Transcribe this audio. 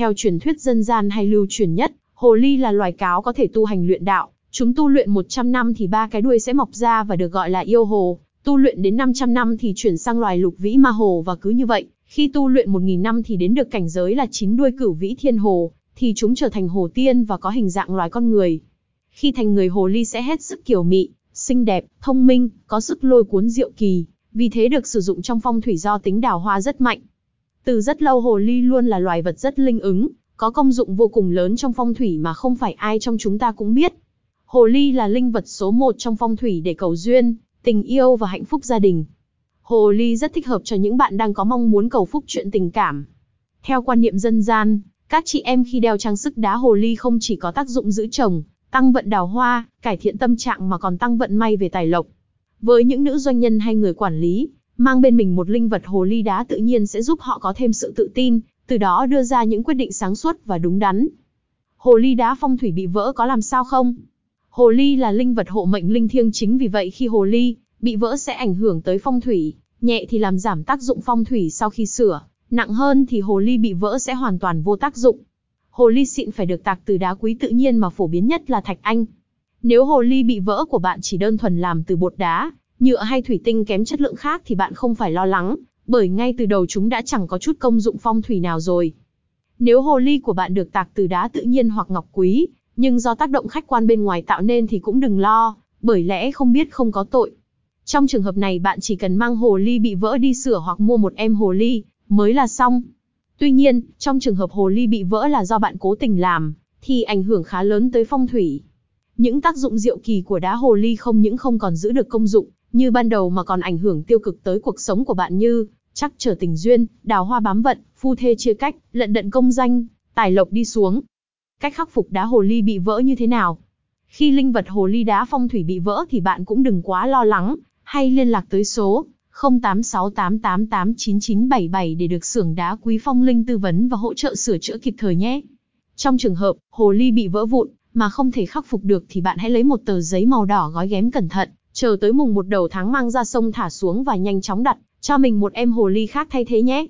Theo truyền thuyết dân gian hay lưu truyền nhất, hồ ly là loài cáo có thể tu hành luyện đạo, chúng tu luyện 100 năm thì ba cái đuôi sẽ mọc ra và được gọi là yêu hồ, tu luyện đến 500 năm thì chuyển sang loài lục vĩ ma hồ và cứ như vậy, khi tu luyện 1000 năm thì đến được cảnh giới là chín đuôi cửu vĩ thiên hồ, thì chúng trở thành hồ tiên và có hình dạng loài con người. Khi thành người hồ ly sẽ hết sức kiều mị, xinh đẹp, thông minh, có sức lôi cuốn diệu kỳ, vì thế được sử dụng trong phong thủy do tính đào hoa rất mạnh. Từ rất lâu hồ ly luôn là loài vật rất linh ứng, có công dụng vô cùng lớn trong phong thủy mà không phải ai trong chúng ta cũng biết. Hồ ly là linh vật số một trong phong thủy để cầu duyên, tình yêu và hạnh phúc gia đình. Hồ ly rất thích hợp cho những bạn đang có mong muốn cầu phúc chuyện tình cảm. Theo quan niệm dân gian, các chị em khi đeo trang sức đá hồ ly không chỉ có tác dụng giữ chồng, tăng vận đào hoa, cải thiện tâm trạng mà còn tăng vận may về tài lộc. Với những nữ doanh nhân hay người quản lý, mang bên mình một linh vật hồ ly đá tự nhiên sẽ giúp họ có thêm sự tự tin, từ đó đưa ra những quyết định sáng suốt và đúng đắn. Hồ ly đá phong thủy bị vỡ có làm sao không? Hồ ly là linh vật hộ mệnh linh thiêng chính vì vậy khi hồ ly bị vỡ sẽ ảnh hưởng tới phong thủy, nhẹ thì làm giảm tác dụng phong thủy sau khi sửa, nặng hơn thì hồ ly bị vỡ sẽ hoàn toàn vô tác dụng. Hồ ly xịn phải được tạc từ đá quý tự nhiên mà phổ biến nhất là thạch anh. Nếu hồ ly bị vỡ của bạn chỉ đơn thuần làm từ bột đá, nhựa hay thủy tinh kém chất lượng khác thì bạn không phải lo lắng, bởi ngay từ đầu chúng đã chẳng có chút công dụng phong thủy nào rồi. Nếu hồ ly của bạn được tạc từ đá tự nhiên hoặc ngọc quý, nhưng do tác động khách quan bên ngoài tạo nên thì cũng đừng lo, bởi lẽ không biết không có tội. Trong trường hợp này bạn chỉ cần mang hồ ly bị vỡ đi sửa hoặc mua một em hồ ly, mới là xong. Tuy nhiên, trong trường hợp hồ ly bị vỡ là do bạn cố tình làm, thì ảnh hưởng khá lớn tới phong thủy. Những tác dụng diệu kỳ của đá hồ ly không những không còn giữ được công dụng như ban đầu mà còn ảnh hưởng tiêu cực tới cuộc sống của bạn như chắc trở tình duyên, đào hoa bám vận, phu thê chia cách, lận đận công danh, tài lộc đi xuống. Cách khắc phục đá hồ ly bị vỡ như thế nào? Khi linh vật hồ ly đá phong thủy bị vỡ thì bạn cũng đừng quá lo lắng, hay liên lạc tới số 0868889977 để được xưởng đá quý phong linh tư vấn và hỗ trợ sửa chữa kịp thời nhé. Trong trường hợp hồ ly bị vỡ vụn mà không thể khắc phục được thì bạn hãy lấy một tờ giấy màu đỏ gói ghém cẩn thận, chờ tới mùng một đầu tháng mang ra sông thả xuống và nhanh chóng đặt, cho mình một em hồ ly khác thay thế nhé.